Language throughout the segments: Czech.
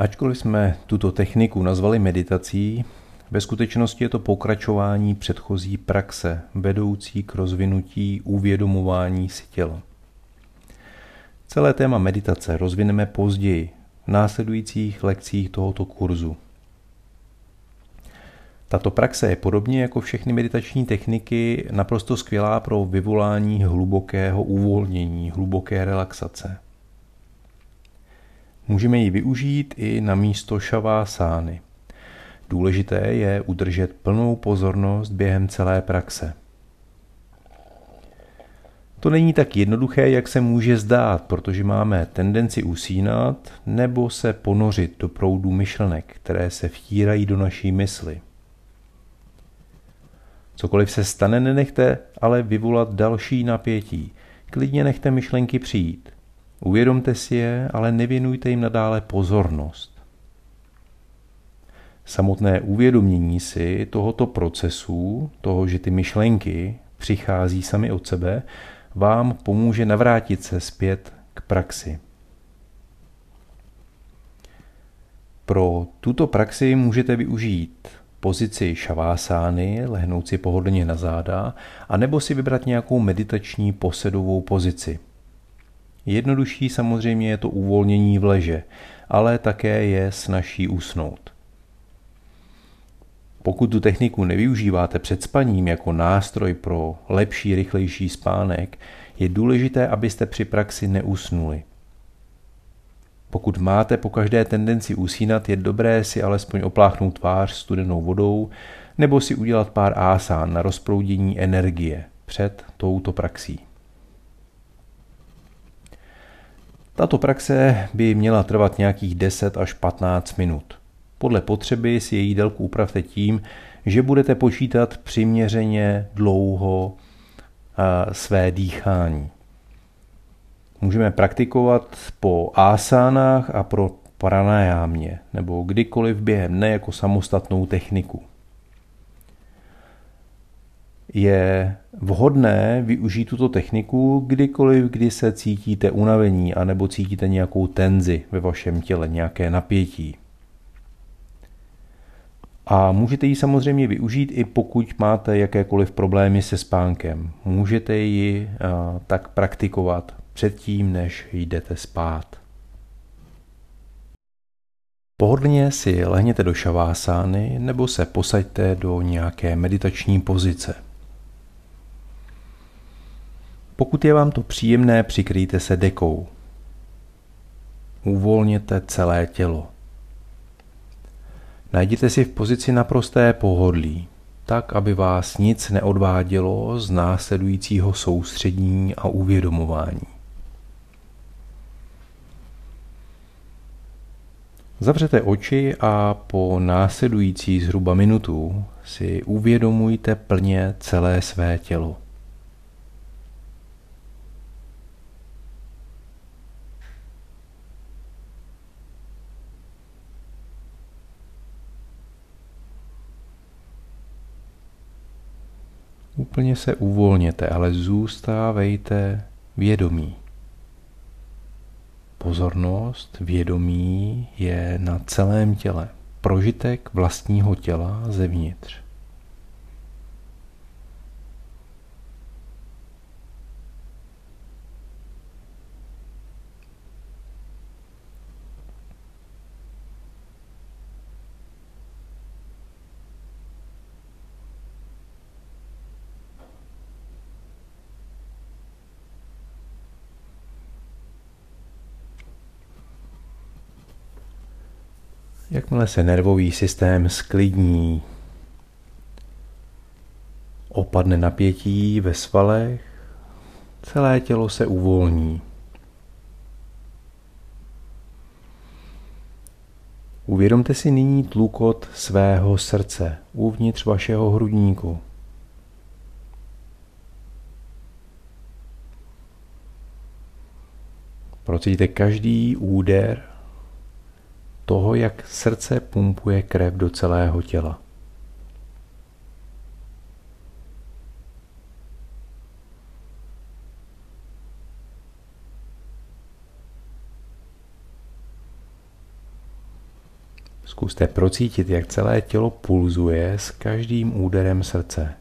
Ačkoliv jsme tuto techniku nazvali meditací, ve skutečnosti je to pokračování předchozí praxe, vedoucí k rozvinutí uvědomování si těla. Celé téma meditace rozvineme později, v následujících lekcích tohoto kurzu. Tato praxe je podobně jako všechny meditační techniky naprosto skvělá pro vyvolání hlubokého uvolnění, hluboké relaxace. Můžeme ji využít i na místo šavásány. Důležité je udržet plnou pozornost během celé praxe. To není tak jednoduché, jak se může zdát, protože máme tendenci usínat nebo se ponořit do proudu myšlenek, které se vtírají do naší mysli. Cokoliv se stane, nenechte ale vyvolat další napětí. Klidně nechte myšlenky přijít. Uvědomte si je, ale nevěnujte jim nadále pozornost. Samotné uvědomění si tohoto procesu, toho, že ty myšlenky přichází sami od sebe, vám pomůže navrátit se zpět k praxi. Pro tuto praxi můžete využít pozici šavásány, lehnout si pohodlně na záda, anebo si vybrat nějakou meditační posedovou pozici. Jednodušší samozřejmě je to uvolnění v leže, ale také je snažší usnout. Pokud tu techniku nevyužíváte před spaním jako nástroj pro lepší, rychlejší spánek, je důležité, abyste při praxi neusnuli. Pokud máte po každé tendenci usínat, je dobré si alespoň opláchnout tvář studenou vodou nebo si udělat pár ásán na rozproudění energie před touto praxí. Tato praxe by měla trvat nějakých 10 až 15 minut. Podle potřeby si její délku upravte tím, že budete počítat přiměřeně dlouho své dýchání. Můžeme praktikovat po asánách a pro pranajámě, nebo kdykoliv během ne jako samostatnou techniku. Je vhodné využít tuto techniku kdykoliv, kdy se cítíte unavení anebo cítíte nějakou tenzi ve vašem těle, nějaké napětí. A můžete ji samozřejmě využít i pokud máte jakékoliv problémy se spánkem. Můžete ji tak praktikovat předtím, než jdete spát. Pohodlně si lehněte do šavásány nebo se posaďte do nějaké meditační pozice. Pokud je vám to příjemné, přikryjte se dekou. Uvolněte celé tělo. Najděte si v pozici naprosté pohodlí, tak, aby vás nic neodvádělo z následujícího soustředění a uvědomování. Zavřete oči a po následující zhruba minutu si uvědomujte plně celé své tělo. Úplně se uvolněte, ale zůstávejte vědomí. Pozornost, vědomí je na celém těle. Prožitek vlastního těla zevnitř. Jakmile se nervový systém sklidní, opadne napětí ve svalech, celé tělo se uvolní. Uvědomte si nyní tlukot svého srdce uvnitř vašeho hrudníku. Procítíte každý úder toho, jak srdce pumpuje krev do celého těla. Zkuste procítit, jak celé tělo pulzuje s každým úderem srdce.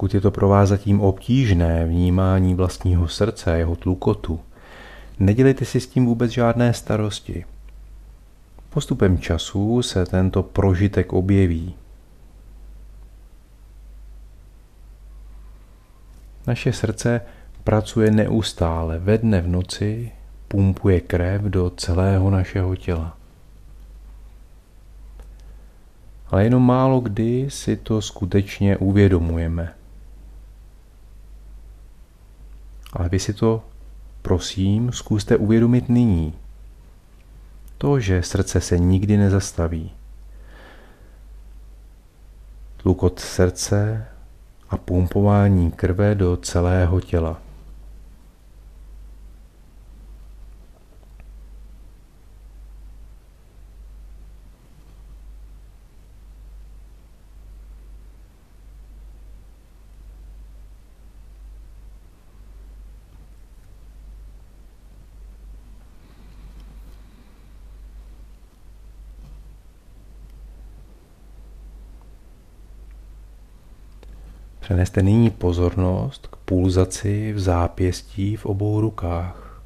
Pokud je to pro vás zatím obtížné vnímání vlastního srdce jeho tlukotu, nedělejte si s tím vůbec žádné starosti. Postupem času se tento prožitek objeví. Naše srdce pracuje neustále, ve dne v noci, pumpuje krev do celého našeho těla. Ale jenom málo kdy si to skutečně uvědomujeme. Ale vy si to, prosím, zkuste uvědomit nyní. To, že srdce se nikdy nezastaví. Tlukot srdce a pumpování krve do celého těla. Přeneste nyní pozornost k pulzaci v zápěstí v obou rukách.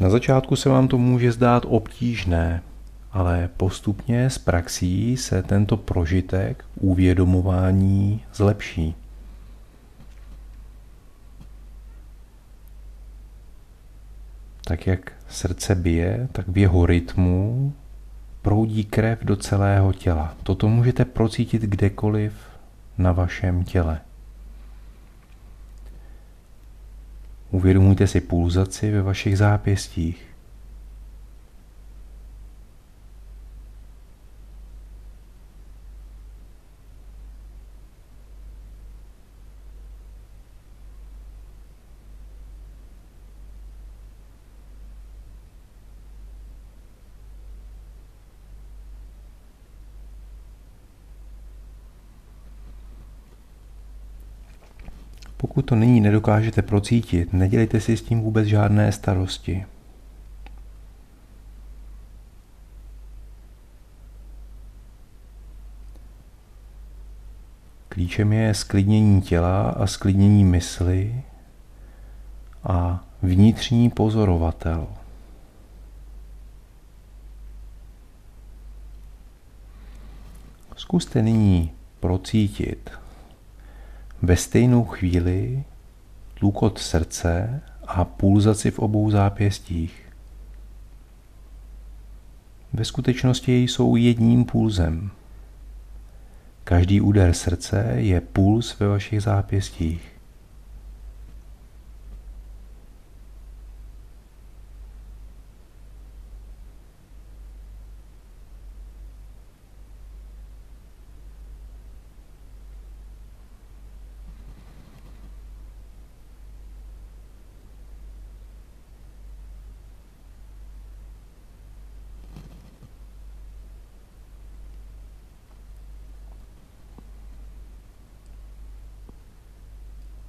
Na začátku se vám to může zdát obtížné, ale postupně s praxí se tento prožitek uvědomování zlepší. Tak jak srdce bije, tak v jeho rytmu proudí krev do celého těla. Toto můžete procítit kdekoliv na vašem těle. Uvědomujte si pulzaci ve vašich zápěstích. Pokud to nyní nedokážete procítit, nedělejte si s tím vůbec žádné starosti. Klíčem je sklidnění těla a sklidnění mysli a vnitřní pozorovatel. Zkuste nyní procítit ve stejnou chvíli tlukot srdce a pulzaci v obou zápěstích. Ve skutečnosti jsou jedním pulzem. Každý úder srdce je puls ve vašich zápěstích.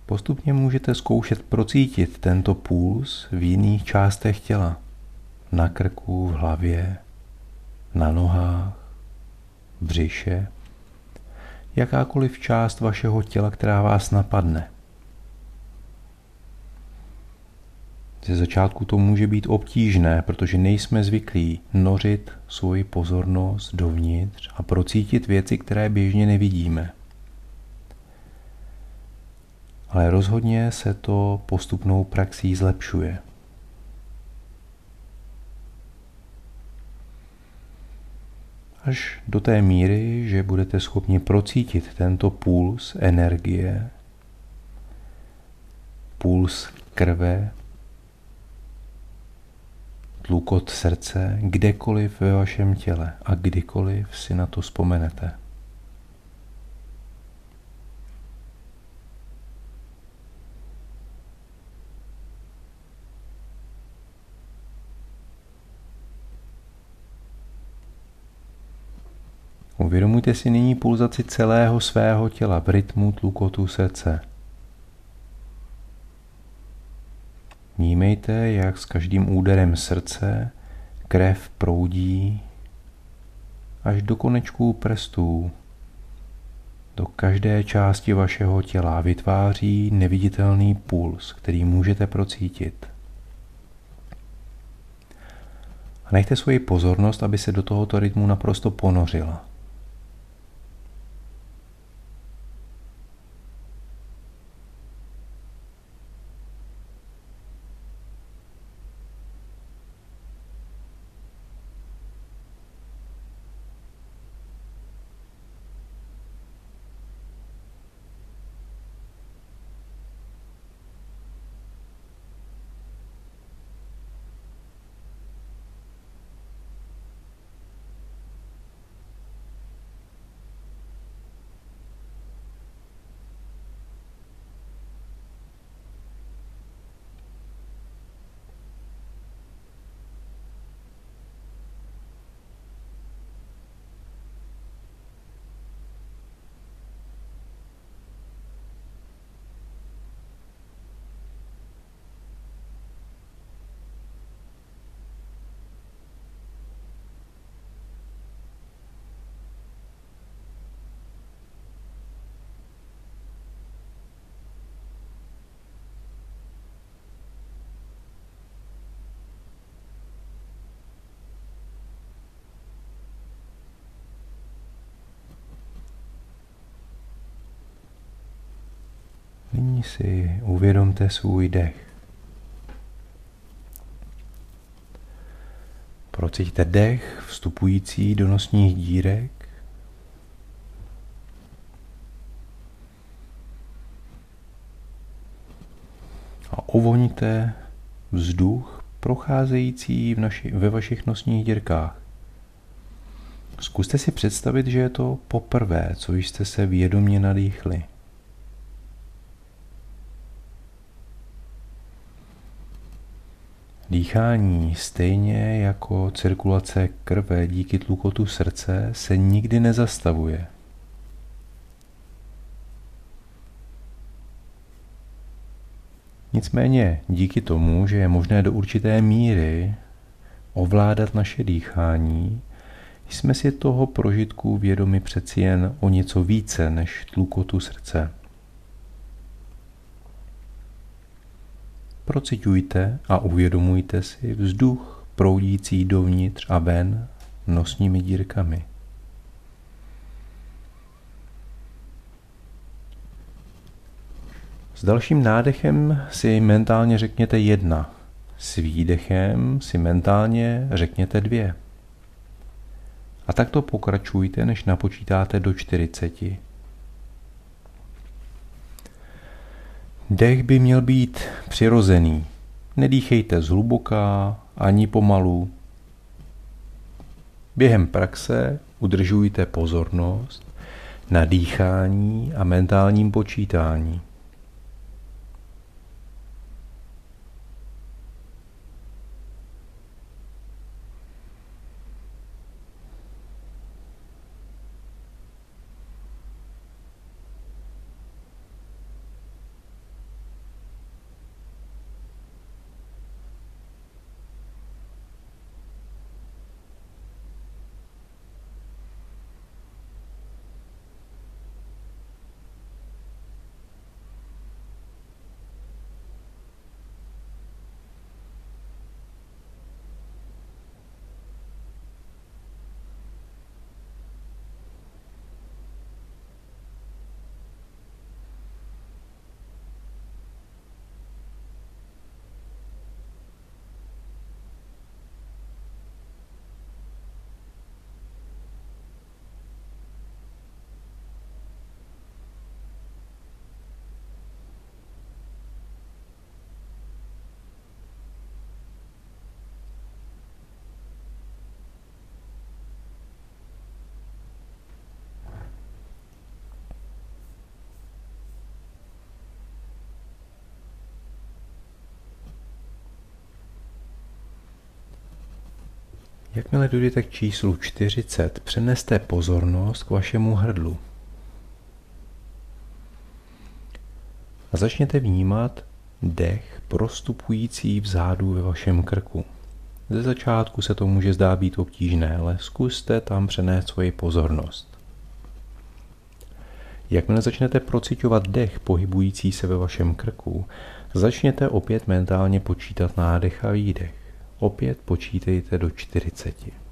Postupně můžete zkoušet procítit tento puls v jiných částech těla. Na krku, v hlavě, na nohách, v břiše. Jakákoliv část vašeho těla, která vás napadne. Ze začátku to může být obtížné, protože nejsme zvyklí nořit svoji pozornost dovnitř a procítit věci, které běžně nevidíme ale rozhodně se to postupnou praxí zlepšuje. Až do té míry, že budete schopni procítit tento puls energie, puls krve, tlukot srdce, kdekoliv ve vašem těle a kdykoliv si na to vzpomenete. Uvědomujte si nyní pulzaci celého svého těla v rytmu tlukotu srdce. Vnímejte, jak s každým úderem srdce krev proudí až do konečků prstů, do každé části vašeho těla vytváří neviditelný puls, který můžete procítit. A nechte svoji pozornost, aby se do tohoto rytmu naprosto ponořila. Nyní si uvědomte svůj dech. Procítíte dech vstupující do nosních dírek. A uvolníte vzduch procházející v naši, ve vašich nosních dírkách. Zkuste si představit, že je to poprvé, co jste se vědomě nadýchli. Dýchání, stejně jako cirkulace krve díky tlukotu srdce, se nikdy nezastavuje. Nicméně díky tomu, že je možné do určité míry ovládat naše dýchání, jsme si toho prožitku vědomi přeci jen o něco více než tlukotu srdce. Procitujte a uvědomujte si vzduch proudící dovnitř a ven nosními dírkami. S dalším nádechem si mentálně řekněte jedna. S výdechem si mentálně řekněte dvě. A takto pokračujte, než napočítáte do 40. Dech by měl být přirozený. Nedýchejte zhluboka ani pomalu. Během praxe udržujte pozornost na dýchání a mentálním počítání. Jakmile dojdete k číslu 40, přeneste pozornost k vašemu hrdlu. A začněte vnímat dech prostupující vzadu ve vašem krku. Ze začátku se to může zdát být obtížné, ale zkuste tam přenést svoji pozornost. Jakmile začnete procitovat dech pohybující se ve vašem krku, začněte opět mentálně počítat nádech a výdech. Opět počítejte do 40.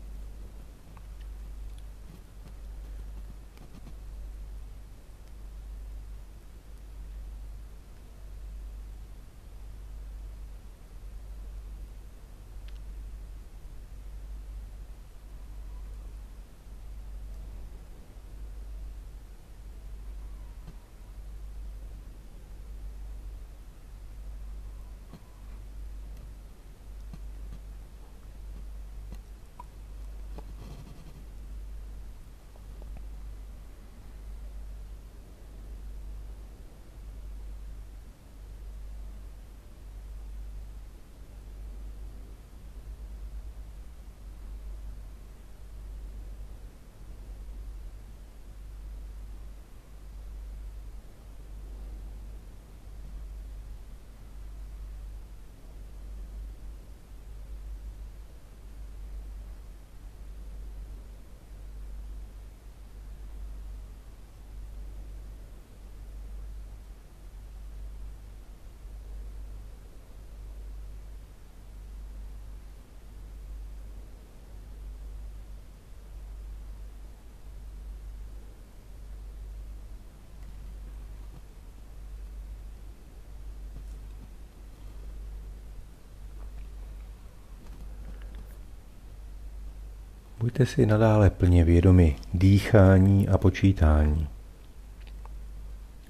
Buďte si nadále plně vědomi dýchání a počítání.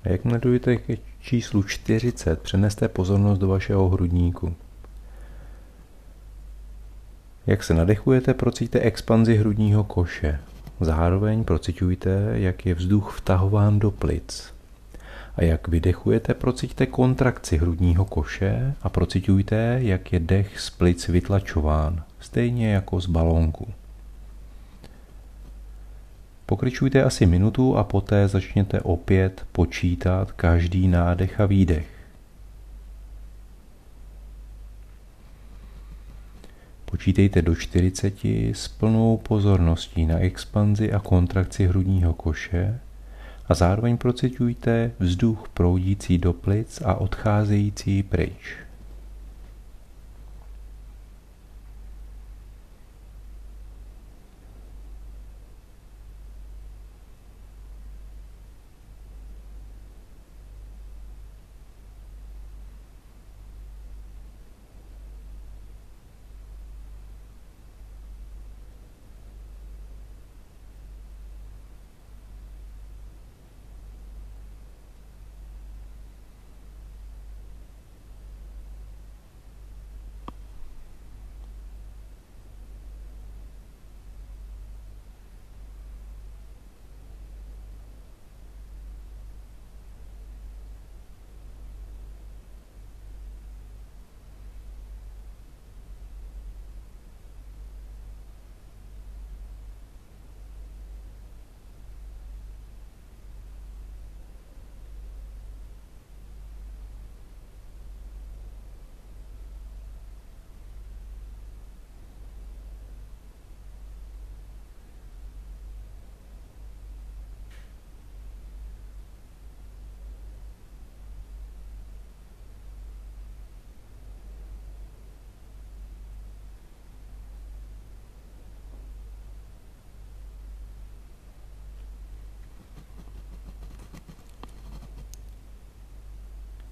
A jakmile dojde k číslu 40, přeneste pozornost do vašeho hrudníku. Jak se nadechujete, procíte expanzi hrudního koše. Zároveň procitujte, jak je vzduch vtahován do plic. A jak vydechujete, procítíte kontrakci hrudního koše a procitujte, jak je dech z plic vytlačován, stejně jako z balónku. Pokračujte asi minutu a poté začněte opět počítat každý nádech a výdech. Počítejte do 40 s plnou pozorností na expanzi a kontrakci hrudního koše a zároveň procitujte vzduch proudící do plic a odcházející pryč.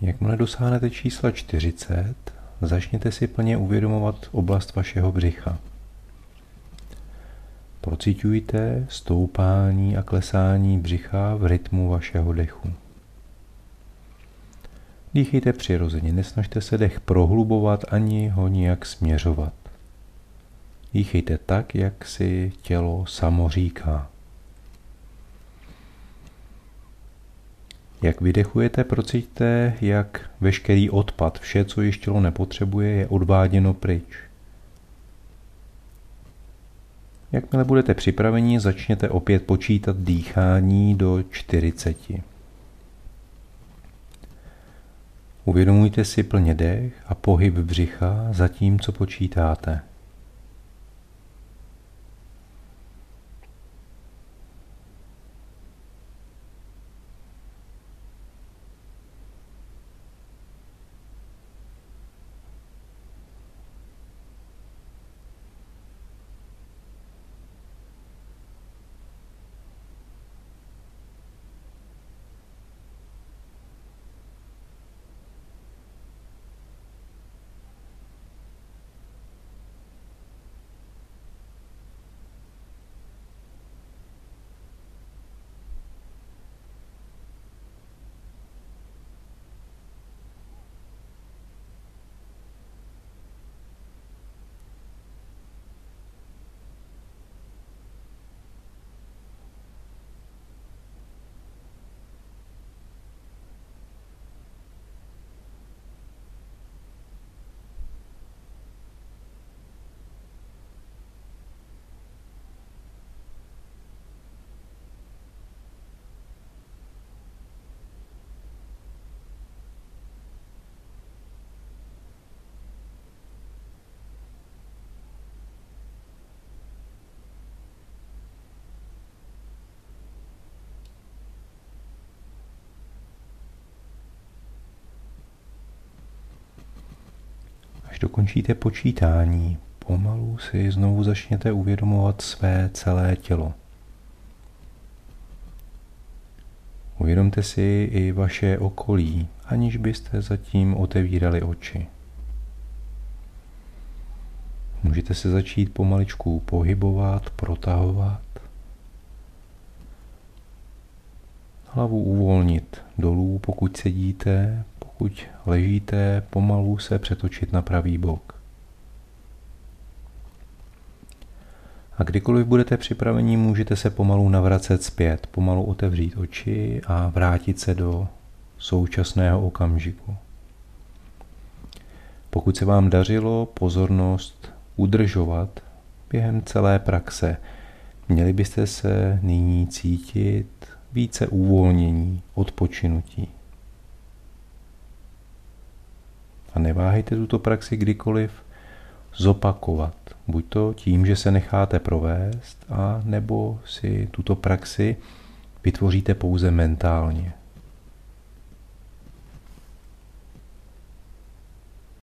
Jakmile dosáhnete čísla 40, začněte si plně uvědomovat oblast vašeho břicha. Procítujte stoupání a klesání břicha v rytmu vašeho dechu. Dýchejte přirozeně, nesnažte se dech prohlubovat ani ho nijak směřovat. Dýchejte tak, jak si tělo samo říká. Jak vydechujete, procítíte, jak veškerý odpad, vše, co již tělo nepotřebuje, je odváděno pryč. Jakmile budete připraveni, začněte opět počítat dýchání do 40. Uvědomujte si plně dech a pohyb břicha za tím, co počítáte. Až dokončíte počítání, pomalu si znovu začněte uvědomovat své celé tělo. Uvědomte si i vaše okolí, aniž byste zatím otevírali oči. Můžete se začít pomaličku pohybovat, protahovat. Hlavu uvolnit dolů, pokud sedíte, pokud ležíte, pomalu se přetočit na pravý bok. A kdykoliv budete připraveni, můžete se pomalu navracet zpět, pomalu otevřít oči a vrátit se do současného okamžiku. Pokud se vám dařilo pozornost udržovat během celé praxe, měli byste se nyní cítit více uvolnění, odpočinutí. A neváhejte tuto praxi kdykoliv zopakovat. Buď to tím, že se necháte provést, a nebo si tuto praxi vytvoříte pouze mentálně.